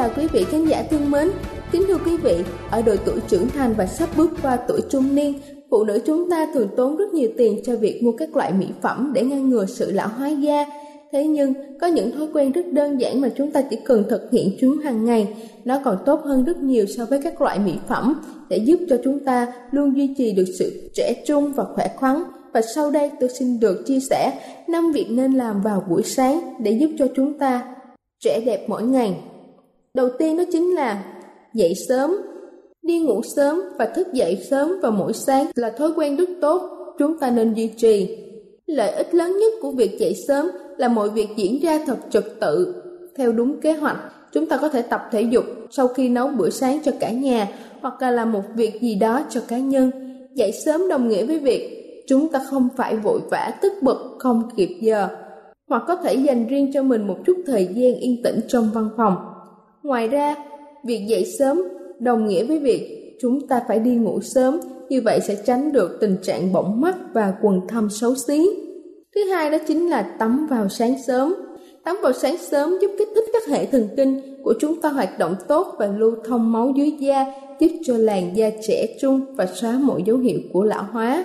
Chào quý vị khán giả thân mến. Kính thưa quý vị, ở độ tuổi trưởng thành và sắp bước qua tuổi trung niên, phụ nữ chúng ta thường tốn rất nhiều tiền cho việc mua các loại mỹ phẩm để ngăn ngừa sự lão hóa da. Thế nhưng, có những thói quen rất đơn giản mà chúng ta chỉ cần thực hiện chúng hàng ngày. Nó còn tốt hơn rất nhiều so với các loại mỹ phẩm để giúp cho chúng ta luôn duy trì được sự trẻ trung và khỏe khoắn. Và sau đây tôi xin được chia sẻ 5 việc nên làm vào buổi sáng để giúp cho chúng ta trẻ đẹp mỗi ngày. Đầu tiên đó chính là dậy sớm. Đi ngủ sớm và thức dậy sớm vào mỗi sáng là thói quen rất tốt, chúng ta nên duy trì. Lợi ích lớn nhất của việc dậy sớm là mọi việc diễn ra thật trật tự, theo đúng kế hoạch. Chúng ta có thể tập thể dục sau khi nấu bữa sáng cho cả nhà hoặc là làm một việc gì đó cho cá nhân. Dậy sớm đồng nghĩa với việc chúng ta không phải vội vã tức bực không kịp giờ hoặc có thể dành riêng cho mình một chút thời gian yên tĩnh trong văn phòng. Ngoài ra, việc dậy sớm đồng nghĩa với việc chúng ta phải đi ngủ sớm, như vậy sẽ tránh được tình trạng bỏng mắt và quần thâm xấu xí. Thứ hai đó chính là tắm vào sáng sớm. Tắm vào sáng sớm giúp kích thích các hệ thần kinh của chúng ta hoạt động tốt và lưu thông máu dưới da, giúp cho làn da trẻ trung và xóa mọi dấu hiệu của lão hóa.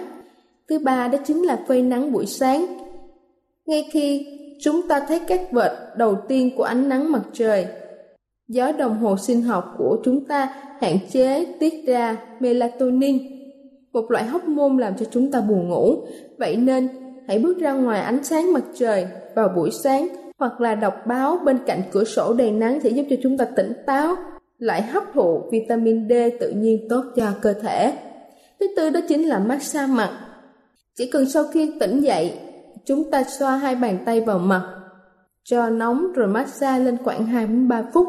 Thứ ba đó chính là phơi nắng buổi sáng. Ngay khi chúng ta thấy các vệt đầu tiên của ánh nắng mặt trời, gió đồng hồ sinh học của chúng ta hạn chế tiết ra melatonin, một loại hóc môn làm cho chúng ta buồn ngủ. Vậy nên, hãy bước ra ngoài ánh sáng mặt trời vào buổi sáng hoặc là đọc báo bên cạnh cửa sổ đầy nắng sẽ giúp cho chúng ta tỉnh táo, lại hấp thụ vitamin D tự nhiên tốt cho cơ thể. Thứ tư đó chính là massage mặt. Chỉ cần sau khi tỉnh dậy, chúng ta xoa hai bàn tay vào mặt, cho nóng rồi massage lên khoảng 2 3 phút.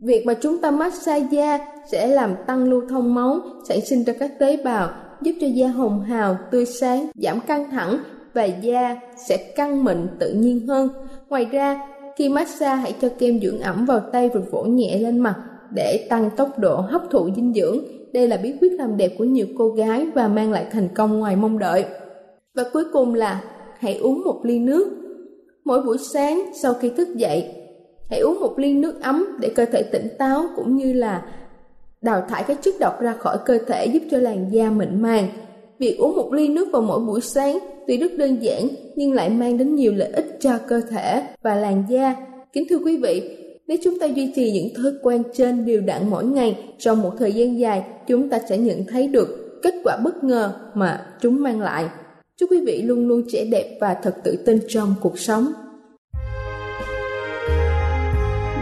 Việc mà chúng ta massage da sẽ làm tăng lưu thông máu, sản sinh ra các tế bào, giúp cho da hồng hào, tươi sáng, giảm căng thẳng và da sẽ căng mịn tự nhiên hơn. Ngoài ra, khi massage hãy cho kem dưỡng ẩm vào tay rồi vỗ nhẹ lên mặt để tăng tốc độ hấp thụ dinh dưỡng. Đây là bí quyết làm đẹp của nhiều cô gái và mang lại thành công ngoài mong đợi. Và cuối cùng là hãy uống một ly nước. Mỗi buổi sáng sau khi thức dậy, hãy uống một ly nước ấm để cơ thể tỉnh táo cũng như là đào thải các chất độc ra khỏi cơ thể giúp cho làn da mịn màng. Việc uống một ly nước vào mỗi buổi sáng tuy rất đơn giản nhưng lại mang đến nhiều lợi ích cho cơ thể và làn da. Kính thưa quý vị, nếu chúng ta duy trì những thói quen trên đều đặn mỗi ngày trong một thời gian dài, chúng ta sẽ nhận thấy được kết quả bất ngờ mà chúng mang lại. Chúc quý vị luôn luôn trẻ đẹp và thật tự tin trong cuộc sống.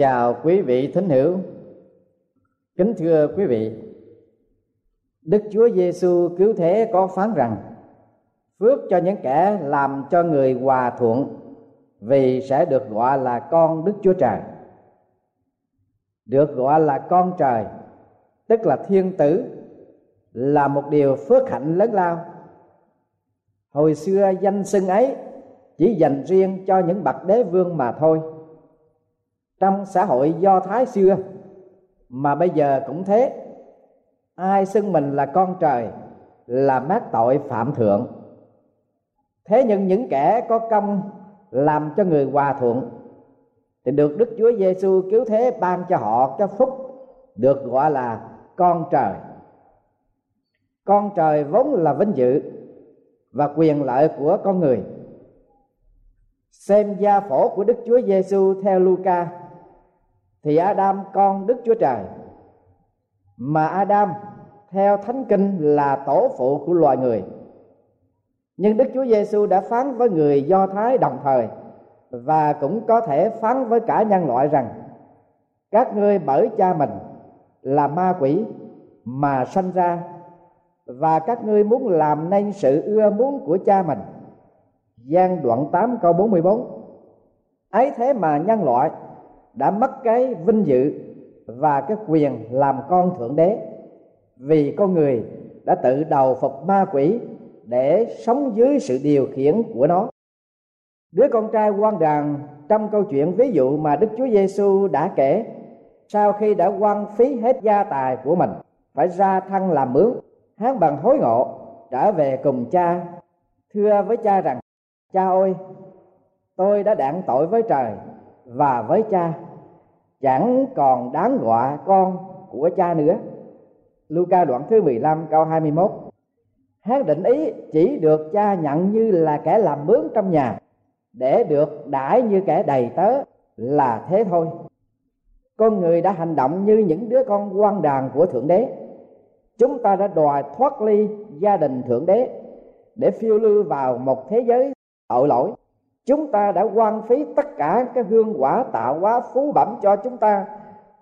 Chào quý vị thính hữu. Kính thưa quý vị, Đức Chúa Giêsu cứu thế có phán rằng: Phước cho những kẻ làm cho người hòa thuận vì sẽ được gọi là con Đức Chúa Trời. Được gọi là con trời, tức là thiên tử là một điều phước hạnh lớn lao. Hồi xưa danh xưng ấy chỉ dành riêng cho những bậc đế vương mà thôi trong xã hội do thái xưa mà bây giờ cũng thế ai xưng mình là con trời, là mát tội phạm thượng thế nhưng những kẻ có công làm cho người hòa thuận, thì được Đức Chúa Giêsu cứu thế ban cho họ cái phúc được gọi là con trời. Con trời vốn là vinh dự và quyền lợi của con người. Xem gia phổ của Đức Chúa Giêsu theo Luca thì Adam, con Đức Chúa Trời, mà Adam, theo thánh kinh, là tổ phụ của loài người nhưng Đức Chúa Giêsu đã phán với người Do Thái đồng thời, và cũng có thể phán với cả nhân loại rằng, các ngươi bởi cha mình là ma quỷ mà sanh ra, và các ngươi muốn làm nên sự ưa muốn của cha mình. Giang đoạn 8 câu 44 Ấy thế mà nhân loại đã mất cái vinh dự và cái quyền làm con thượng đế. Vì con người đã tự đầu phục ma quỷ để sống dưới sự điều khiển của nó. Đứa con trai quan đàn trong câu chuyện ví dụ mà Đức Chúa Giêsu đã kể, sau khi đã quăng phí hết gia tài của mình, phải ra thân làm mướn hắn bằng hối ngộ, trở về cùng cha, thưa với cha rằng, cha ơi, tôi đã đạn tội với trời và với cha, chẳng còn đáng gọi con của cha nữa. Luca đoạn thứ 15 câu 21 Hán định ý chỉ được cha nhận như là kẻ làm mướn trong nhà, để được đãi như kẻ đầy tớ là thế thôi. Con người đã hành động như những đứa con quan đàn của thượng đế. Chúng ta đã đòi thoát ly gia đình thượng đế để phiêu lưu vào một thế giới tội lỗi chúng ta đã quan phí tất cả cái hương quả tạo hóa phú bẩm cho chúng ta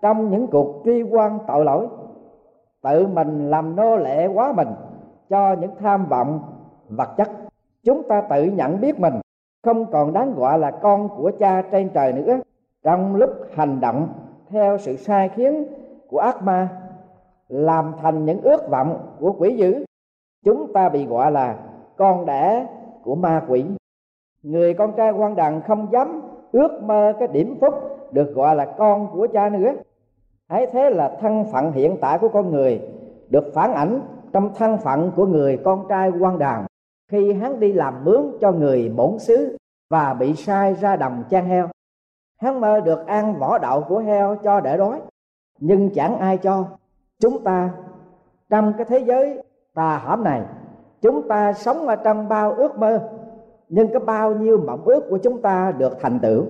trong những cuộc truy quan tội lỗi. Tự mình làm nô lệ quá mình cho những tham vọng vật chất. Chúng ta tự nhận biết mình không còn đáng gọi là con của cha trên trời nữa. Trong lúc hành động theo sự sai khiến của ác ma, làm thành những ước vọng của quỷ dữ, chúng ta bị gọi là con đẻ của ma quỷ người con trai quan đàn không dám ước mơ cái điểm phúc được gọi là con của cha nữa. Ấy thế là thân phận hiện tại của con người được phản ảnh trong thân phận của người con trai quan đàn khi hắn đi làm mướn cho người bổn xứ và bị sai ra đồng chăn heo, hắn mơ được ăn vỏ đậu của heo cho để đói. Nhưng chẳng ai cho. Chúng ta trong cái thế giới tà hãm này, chúng ta sống ở trong bao ước mơ nhưng có bao nhiêu mộng ước của chúng ta được thành tựu?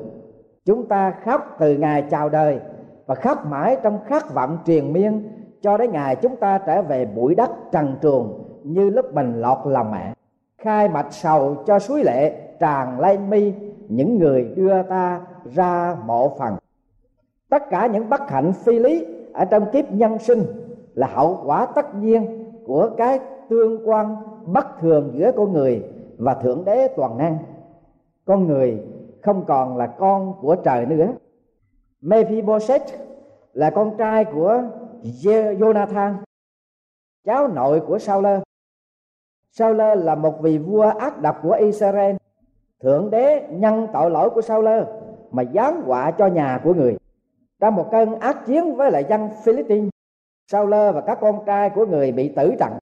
Chúng ta khóc từ ngày chào đời và khóc mãi trong khát vọng triền miên, cho đến ngày chúng ta trở về bụi đất trần truồng như lúc mình lọt lòng mẹ. Khai mạch sầu cho suối lệ tràn lên mi, những người đưa ta ra mộ phần. Tất cả những bất hạnh phi lý ở trong kiếp nhân sinh là hậu quả tất nhiên của cái tương quan bất thường giữa con người và thượng đế toàn năng. Con người không còn là con của trời nữa. Mephibosheth là con trai của Jonathan, cháu nội của Saul. Saul là một vị vua ác độc của Israel. Thượng đế nhân tội lỗi của Saul mà giáng họa cho nhà của người. Trong một cơn ác chiến với lại dân Philippines, Saul và các con trai của người bị tử trận.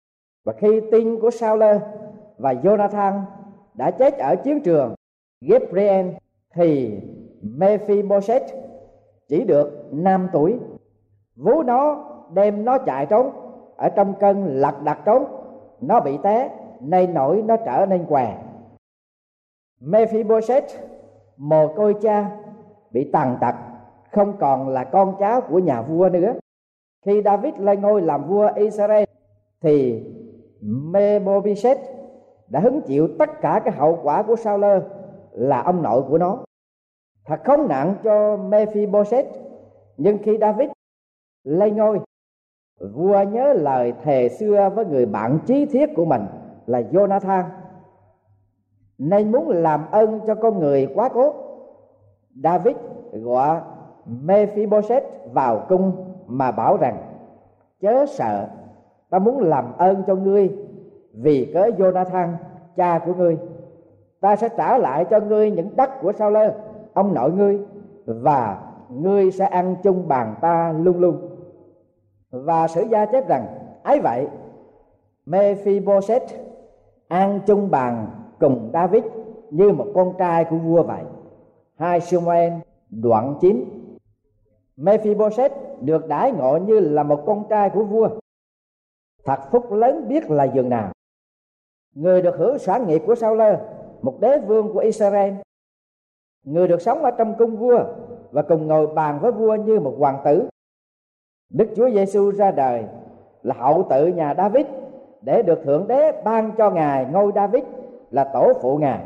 Và khi tin của Saul và Jonathan đã chết ở chiến trường. Gabriel thì Mephibosheth chỉ được 5 tuổi. Vú nó đem nó chạy trốn, ở trong cơn lật đặt trốn. Nó bị té, nay nổi nó trở nên què. Mephibosheth, mồ côi cha, bị tàn tật, không còn là con cháu của nhà vua nữa. Khi David lên ngôi làm vua Israel, thì Mephibosheth đã hứng chịu tất cả cái hậu quả của Saul là ông nội của nó. Thật không nặng cho Mephibosheth, nhưng khi David lên ngôi vua nhớ lời thề xưa với người bạn chí thiết của mình là Jonathan. Nên muốn làm ơn cho con người quá cố, David gọi Mephibosheth vào cung mà bảo rằng, chớ sợ, ta muốn làm ơn cho ngươi vì cớ Jonathan, cha của ngươi, ta sẽ trả lại cho ngươi những đất của Sao Lơ ông nội ngươi, và ngươi sẽ ăn chung bàn ta luôn luôn. Và sử gia chép rằng, ấy vậy, Mephibosheth ăn chung bàn cùng David như một con trai của vua vậy. Hai Samuel đoạn 9 Mephibosheth được đãi ngộ như là một con trai của vua. Thật phúc lớn biết là giường nào người được hưởng sản nghiệp của Sao Lơ một đế vương của Israel người được sống ở trong cung vua và cùng ngồi bàn với vua như một hoàng tử Đức Chúa Giêsu ra đời là hậu tự nhà David để được thượng đế ban cho ngài ngôi David là tổ phụ ngài.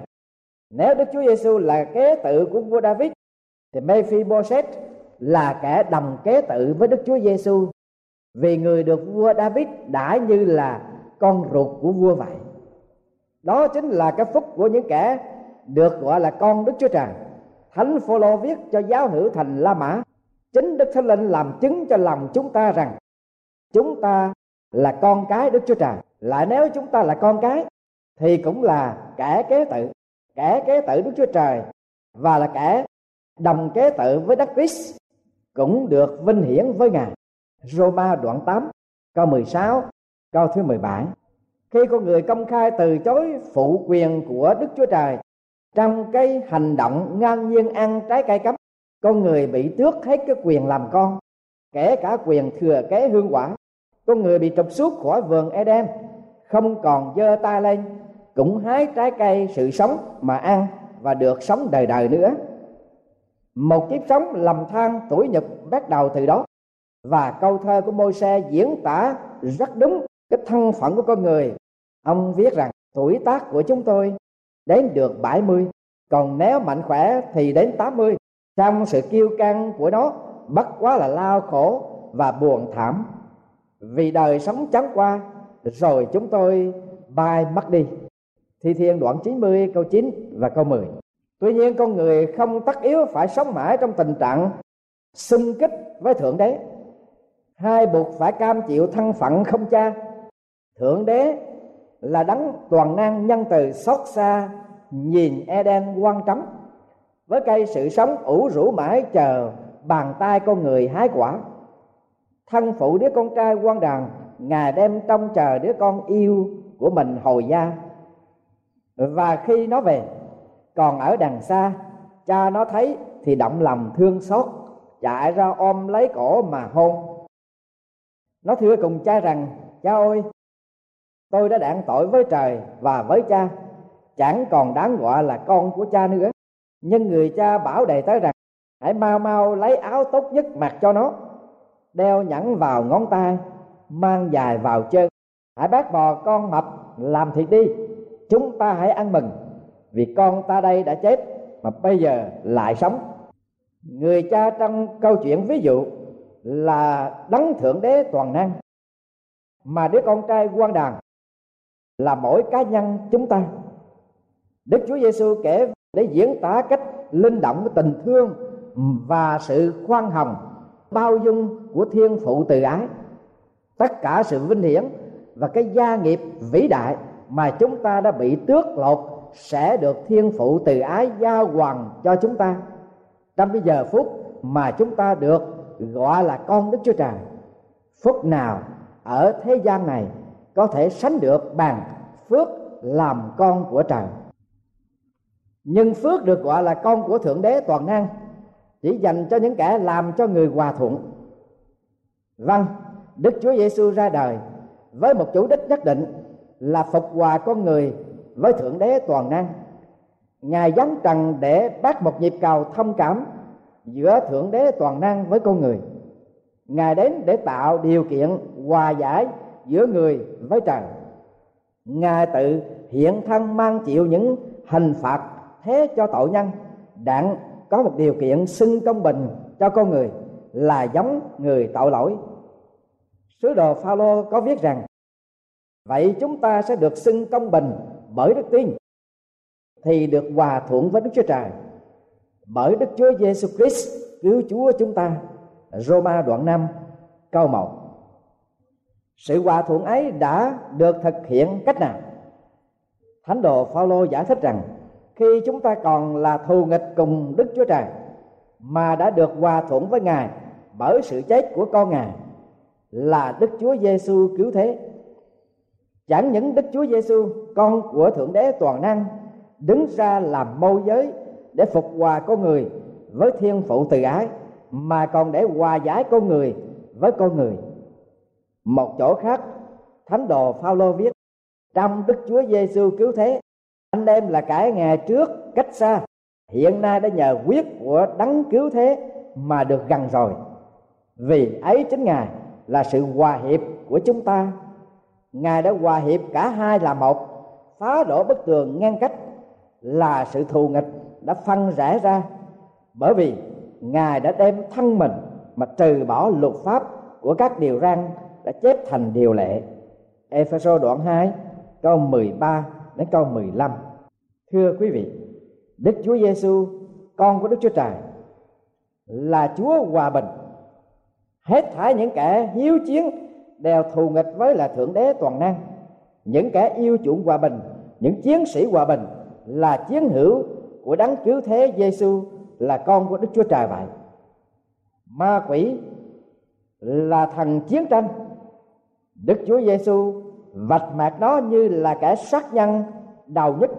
Nếu Đức Chúa Giêsu là kế tự của vua David, thì Mephibosheth là kẻ đồng kế tự với Đức Chúa Giêsu vì người được vua David đã như là con ruột của vua vậy. Đó chính là cái phúc của những kẻ được gọi là con Đức Chúa Trời. Thánh Phaolô viết cho giáo hữu thành La Mã, chính đức thánh linh làm chứng cho lòng chúng ta rằng chúng ta là con cái đức chúa trời. Lại nếu chúng ta là con cái, thì cũng là kẻ kế tự, kẻ kế tự đức chúa trời và là kẻ đồng kế tự với đất Christ cũng được vinh hiển với ngài. Roma đoạn 8 câu 16 câu thứ 17 khi con người công khai từ chối phụ quyền của Đức Chúa Trời, trong cái hành động ngang nhiên ăn trái cây cấm, con người bị tước hết cái quyền làm con, kể cả quyền thừa kế hương quả. Con người bị trục xuất khỏi vườn Eden, không còn giơ tay lên, cũng hái trái cây sự sống mà ăn và được sống đời đời nữa. Một kiếp sống lầm than tuổi nhục bắt đầu từ đó, và câu thơ của môi xe diễn tả rất đúng cái thân phận của con người, ông viết rằng tuổi tác của chúng tôi đến được 70 còn nếu mạnh khỏe thì đến 80 trong sự kiêu căng của nó, bất quá là lao khổ và buồn thảm. Vì đời sống chán qua, rồi chúng tôi bay mất đi. Thi thiên đoạn 90 câu 9 và câu 10 tuy nhiên con người không tất yếu phải sống mãi trong tình trạng xung kích với thượng đế. Hai buộc phải cam chịu thân phận không cha thượng đế là đấng toàn năng nhân từ xót xa, nhìn Eden quan trống. Với cây sự sống ủ rũ mãi chờ bàn tay con người hái quả. Thân phụ đứa con trai quan đàn ngài đem trông chờ đứa con yêu của mình hồi gia. Và khi nó về, còn ở đằng xa, cha nó thấy thì động lòng thương xót, chạy ra ôm lấy cổ mà hôn. Nó thưa cùng cha rằng, cha ơi tôi đã đạn tội với trời và với cha. Chẳng còn đáng gọi là con của cha nữa. Nhưng người cha bảo đầy tới rằng, hãy mau mau lấy áo tốt nhất mặc cho nó. Đeo nhẫn vào ngón tay, mang dài vào chân. Hãy bác bò con mập làm thịt đi. Chúng ta hãy ăn mừng, vì con ta đây đã chết mà bây giờ lại sống. Người cha trong câu chuyện ví dụ là đấng thượng đế toàn năng. Mà đứa con trai quan đàn là mỗi cá nhân chúng ta. Đức chúa giêsu kể để diễn tả cách linh động của tình thương và sự khoan hồng, bao dung của thiên phụ từ ái. Tất cả sự vinh hiển và cái gia nghiệp vĩ đại mà chúng ta đã bị tước lột sẽ được thiên phụ từ ái giao hoàng cho chúng ta. Trong cái giờ phút mà chúng ta được gọi là con đức chúa trời, Phút nào ở thế gian này có thể sánh được bằng phước làm con của trời. Nhưng phước được gọi là con của thượng đế toàn năng, chỉ dành cho những kẻ làm cho người hòa thuận. Vâng đức chúa giêsu ra đời với một chủ đích nhất định là phục hòa con người với thượng đế toàn năng. Ngài giáng trần để bắt một nhịp cầu thông cảm giữa thượng đế toàn năng với con người. Ngài đến để tạo điều kiện hòa giải giữa người với trời. Ngài tự hiện thân mang chịu những hình phạt thế cho tội nhân. Đặng có một điều kiện xưng công bình cho con người là giống người tội lỗi. Sứ đồ Phaolô có viết rằng, vậy chúng ta sẽ được xưng công bình bởi đức tin, thì được hòa thuận với Đức Chúa Trời. Bởi Đức Chúa Giêsu Christ, cứu Chúa chúng ta. Roma đoạn 5 câu 1 sự hòa thuận ấy đã được thực hiện cách nào thánh đồ Phaolô giải thích rằng, khi chúng ta còn là thù nghịch cùng Đức Chúa Trời, mà đã được hòa thuận với Ngài bởi sự chết của con Ngài, là Đức Chúa Giêsu cứu thế. Chẳng những Đức Chúa Giêsu con của Thượng Đế toàn năng, đứng ra làm môi giới để phục hòa con người với thiên phụ từ ái, mà còn để hòa giải con người với con người. Một chỗ khác, Thánh đồ Phaolô viết: Trong Đức Chúa Giêsu cứu thế, anh em là cả ngày trước cách xa, hiện nay đã nhờ quyết của đấng cứu thế mà được gần rồi. Vì ấy chính Ngài là sự hòa hiệp của chúng ta. Ngài đã hòa hiệp cả hai là một phá đổ bức tường ngăn cách là sự thù nghịch đã phân rẽ ra. Bởi vì ngài đã đem thân mình mà trừ bỏ luật pháp của các điều răn đã chép thành điều lệ. Ephesos đoạn 2 câu 13 đến câu 15 Thưa quý vị, Đức Chúa Giêsu con của Đức Chúa Trời, là Chúa hòa bình. Hết thảy những kẻ hiếu chiến đều thù nghịch với là thượng đế toàn năng. Những kẻ yêu chuộng hòa bình, những chiến sĩ hòa bình là chiến hữu của đấng cứu thế Giêsu là con của Đức Chúa Trời vậy. Ma quỷ là thần chiến tranh. Đức Chúa Giêsu vạch mặt nó như là kẻ sát nhân đầu nhất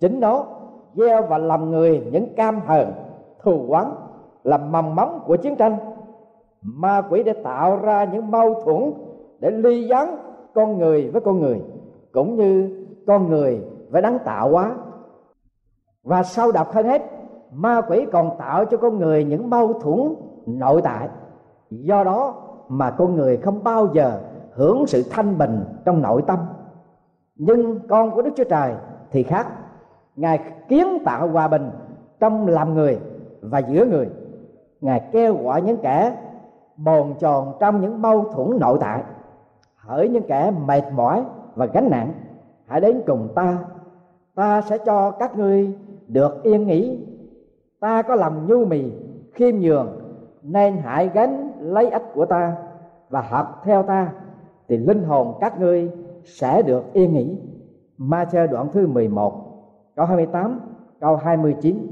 chính nó gieo và làm người những cam hờn, thù oán là mầm móng của chiến tranh. Ma quỷ để tạo ra những mâu thuẫn, để ly gián con người với con người, cũng như con người với đấng tạo hóa và sâu độc hơn hết, ma quỷ còn tạo cho con người những mâu thuẫn nội tại. Do đó mà con người không bao giờ hưởng sự thanh bình trong nội tâm. Nhưng con của đức chúa trời thì khác. Ngài kiến tạo hòa bình trong làm người và giữa người. Ngài kêu gọi những kẻ bồn chồn trong những mâu thuẫn nội tại. Hỡi những kẻ mệt mỏi và gánh nặng. Hãy đến cùng ta. Ta sẽ cho các ngươi được yên nghỉ. Ta có lòng nhu mì, khiêm nhường, nên hãy gánh lấy ách của ta và học theo ta, thì linh hồn các ngươi sẽ được yên nghỉ. Ma-thơ đoạn thứ 11 câu 28 câu 29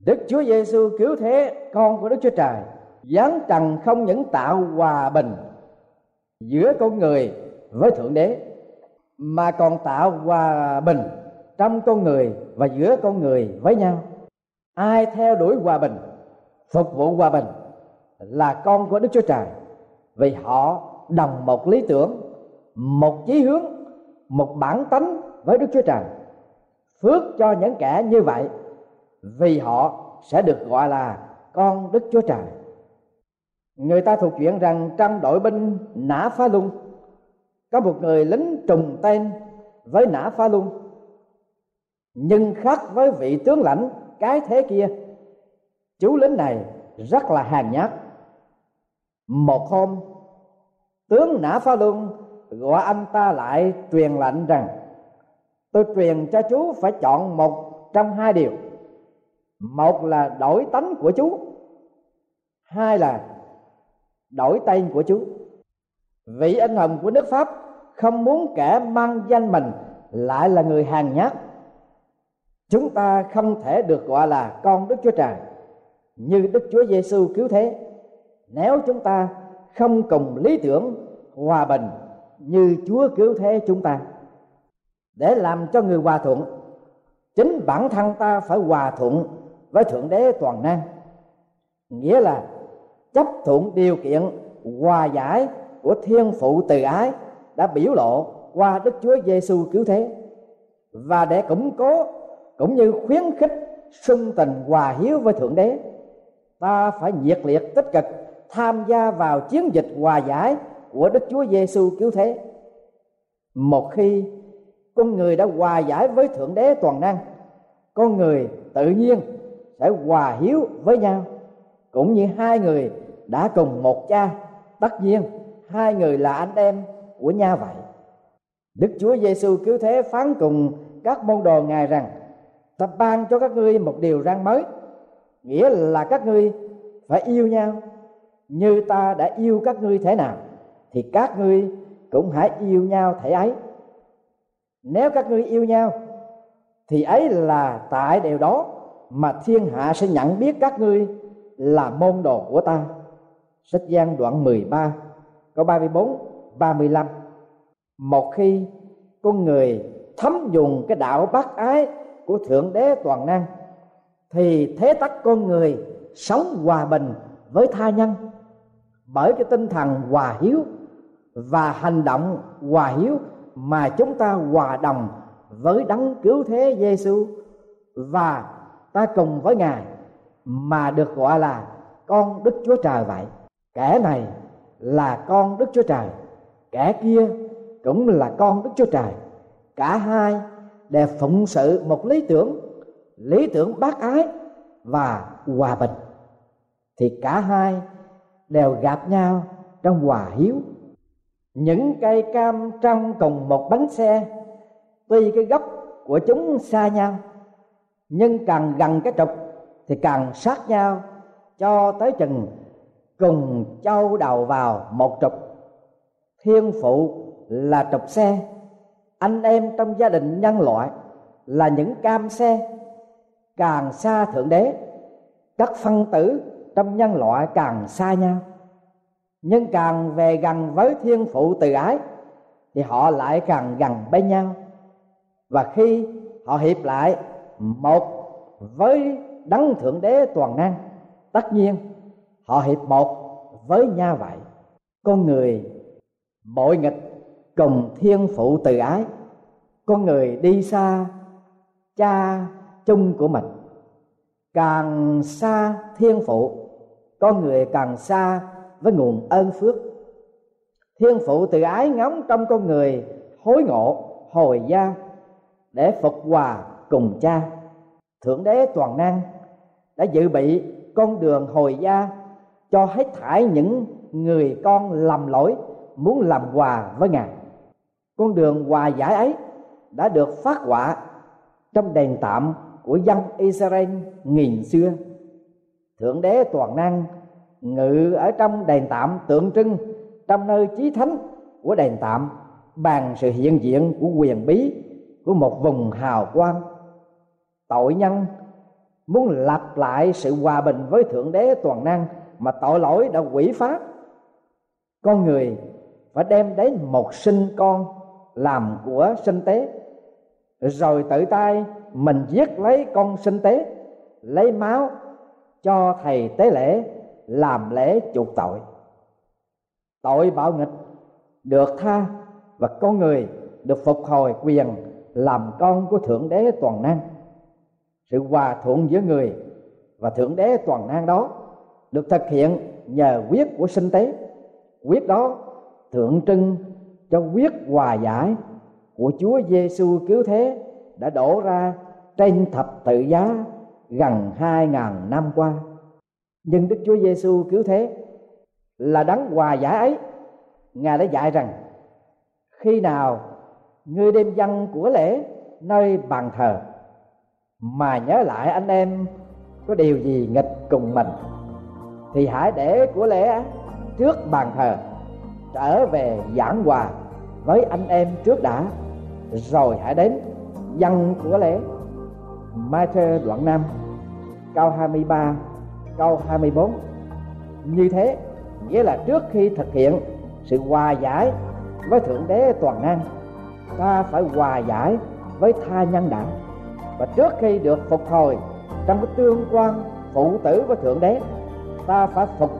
Đức Chúa Giêsu cứu thế con của Đức Chúa Trời, giáng trần không những tạo hòa bình giữa con người với thượng đế, mà còn tạo hòa bình trong con người và giữa con người với nhau. Ai theo đuổi hòa bình, phục vụ hòa bình là con của đức chúa trời. Vì họ đồng một lý tưởng, một chí hướng, một bản tánh với đức chúa trời. Phước cho những kẻ như vậy, vì họ sẽ được gọi là con đức chúa trời. Người ta thuộc chuyện rằng trong đội binh nã phá luân, có một người lính trùng tên với nã phá luân, nhưng khác với vị tướng lãnh cái thế kia. Chú lính này rất là hàn nhát một hôm, tướng nã phá luân gọi anh ta lại truyền lệnh rằng, tôi truyền cho chú phải chọn một trong hai điều. Một là đổi tánh của chú, hai là đổi tên của chú. Vị anh hùng của nước pháp không muốn kẻ mang danh mình lại là người hàng nhát. Chúng ta không thể được gọi là con đức chúa trời, như đức chúa giêsu cứu thế nếu chúng ta không cùng lý tưởng, hòa bình như chúa cứu thế chúng ta, để làm cho người hòa thuận, chính bản thân ta phải hòa thuận với thượng đế toàn năng. Nghĩa là chấp thuận điều kiện hòa giải của thiên phụ từ ái đã biểu lộ qua Đức Chúa Giêsu cứu thế. Và để củng cố cũng như khuyến khích xung tình hòa hiếu với thượng đế, ta phải nhiệt liệt tích cực tham gia vào chiến dịch hòa giải của Đức Chúa Giêsu cứu thế. Một khi con người đã hòa giải với thượng đế toàn năng, con người tự nhiên sẽ hòa hiếu với nhau. Cũng như hai người đã cùng một cha, tất nhiên hai người là anh em của nhau vậy. Đức chúa giêsu cứu thế phán cùng các môn đồ ngài rằng, ta ban cho các ngươi một điều răn mới, nghĩa là các ngươi phải yêu nhau như ta đã yêu các ngươi thế nào, thì các ngươi cũng hãy yêu nhau thể ấy. Nếu các ngươi yêu nhau, thì ấy là tại điều đó mà thiên hạ sẽ nhận biết các ngươi là môn đồ của ta. Sách gian đoạn 13 câu 34 35 một khi con người thấm dùng cái đạo bác ái của thượng đế toàn năng, thì thế tất con người sống hòa bình với tha nhân bởi cái tinh thần hòa hiếu và hành động hòa hiếu mà chúng ta hòa đồng với đấng cứu thế Giêsu và ta cùng với ngài mà được gọi là con Đức Chúa Trời vậy. Kẻ này là con Đức Chúa Trời, kẻ kia cũng là con Đức Chúa Trời. Cả hai đều phụng sự một lý tưởng, lý tưởng bác ái và hòa bình. Thì cả hai đều gặp nhau trong hòa hiếu. Những cây cam trong cùng một bánh xe, tuy cái gốc của chúng xa nhau, nhưng càng gần cái trục thì càng sát nhau cho tới chừng cùng châu đầu vào một trục. Thiên phụ là trục xe, anh em trong gia đình nhân loại là những cam xe. Càng xa thượng đế, các phân tử trong nhân loại càng xa nhau. Nhưng càng về gần với thiên phụ từ ái, thì họ lại càng gần bên nhau. Và khi họ hiệp lại một với đấng thượng đế toàn năng, tất nhiên họ hiệp một với nhau vậy. Con người bội nghịch cùng thiên phụ từ ái. Con người đi xa, cha chung của mình càng xa thiên phụ con người càng xa với nguồn ơn phước. Thiên phụ từ ái ngóng trong con người, hối ngộ, hồi gia để phục hòa cùng cha. Thượng đế toàn năng đã dự bị con đường hồi gia, cho hết thải những người con lầm lỗi muốn làm hòa với ngài. Con đường hòa giải ấy đã được phát họa trong đền tạm của dân Israel nghìn xưa. Thượng đế toàn năng ngự ở trong đền tạm tượng trưng, trong nơi chí thánh của đền tạm bằng sự hiện diện của quyền bí của một vùng hào quang. Tội nhân muốn lặp lại sự hòa bình với thượng đế toàn năng mà tội lỗi đã quỷ phá. Con người phải đem đến một sinh con làm của sinh tế, rồi tự tay mình giết lấy con sinh tế, lấy máu cho thầy tế lễ, làm lễ chuộc tội. Tội bạo nghịch, được tha và con người được phục hồi quyền làm con của thượng đế toàn năng. Sự hòa thuận giữa người và thượng đế toàn năng đó được thực hiện nhờ quyết của sinh tế. Quyết đó tượng trưng cho quyết hòa giải của Chúa Giêsu cứu thế đã đổ ra trên thập tự giá gần hai ngàn năm qua. Nhưng Đức Chúa Giêsu cứu thế là đấng hòa giải ấy. Ngài đã dạy rằng, khi nào ngươi đem dân của lễ nơi bàn thờ, mà nhớ lại anh em có điều gì nghịch cùng mình, thì hãy để của lễ trước bàn thờ trở về giảng hòa với anh em trước đã, rồi hãy đến dân của lễ. Matthew đoạn 5 câu 23 câu 24 như thế, nghĩa là trước khi thực hiện sự hòa giải với thượng đế toàn năng ta phải hòa giải với tha nhân đạo. Và trước khi được phục hồi trong cái tương quan phụ tử với thượng đế, ta phải phục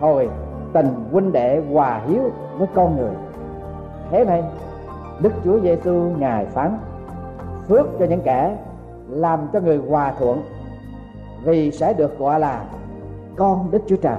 hồi tình huynh đệ hòa hiếu với con người. Thế này, đức chúa giêsu ngài phán phước cho những kẻ làm cho người hòa thuận, vì sẽ được gọi là con đức chúa trời.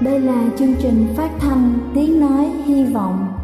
Đây là chương trình phát thanh Tiếng Nói Hy Vọng